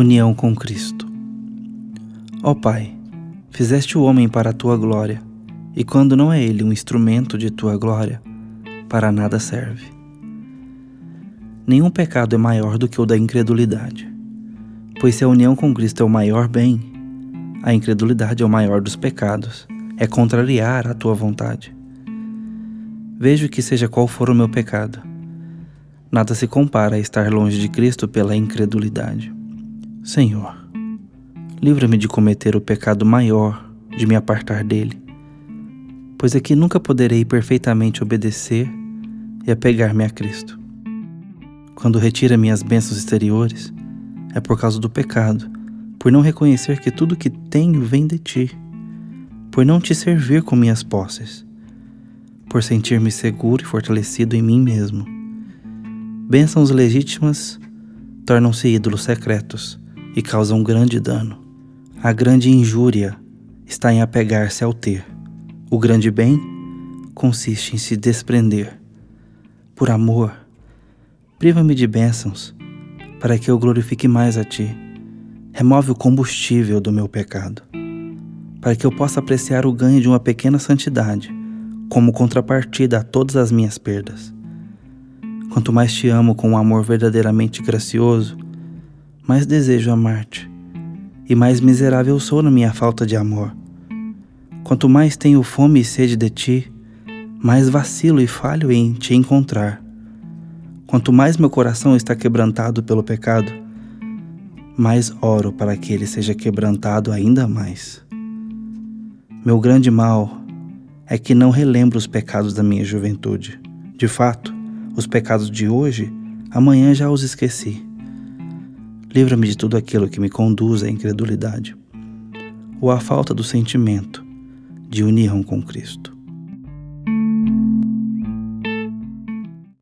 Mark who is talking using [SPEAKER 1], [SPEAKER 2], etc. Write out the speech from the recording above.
[SPEAKER 1] União com Cristo. Ó Pai, fizeste o homem para a tua glória, e quando não é ele um instrumento de tua glória, para nada serve. Nenhum pecado é maior do que o da incredulidade, pois se a união com Cristo é o maior bem, a incredulidade é o maior dos pecados, é contrariar a tua vontade. Vejo que seja qual for o meu pecado, nada se compara a estar longe de Cristo pela incredulidade. Senhor, livra-me de cometer o pecado maior, de me apartar dele, pois aqui nunca poderei perfeitamente obedecer e apegar-me a Cristo. Quando retira minhas bênçãos exteriores, é por causa do pecado, por não reconhecer que tudo que tenho vem de ti, por não te servir com minhas posses, por sentir-me seguro e fortalecido em mim mesmo. Bênçãos legítimas tornam-se ídolos secretos e causam grande dano. A grande injúria está em apegar-se ao ter. O grande bem consiste em se desprender. Por amor, priva-me de bênçãos, para que eu glorifique mais a Ti. Remove o combustível do meu pecado, para que eu possa apreciar o ganho de uma pequena santidade, como contrapartida a todas as minhas perdas. Quanto mais te amo com um amor verdadeiramente gracioso, mais desejo amar-te, e mais miserável sou na minha falta de amor. Quanto mais tenho fome e sede de ti, mais vacilo e falho em te encontrar. Quanto mais meu coração está quebrantado pelo pecado, mais oro para que ele seja quebrantado ainda mais. Meu grande mal é que não relembro os pecados da minha juventude. De fato, os pecados de hoje, amanhã já os esqueci. Livra-me de tudo aquilo que me conduz à incredulidade ou à falta do sentimento de união com Cristo.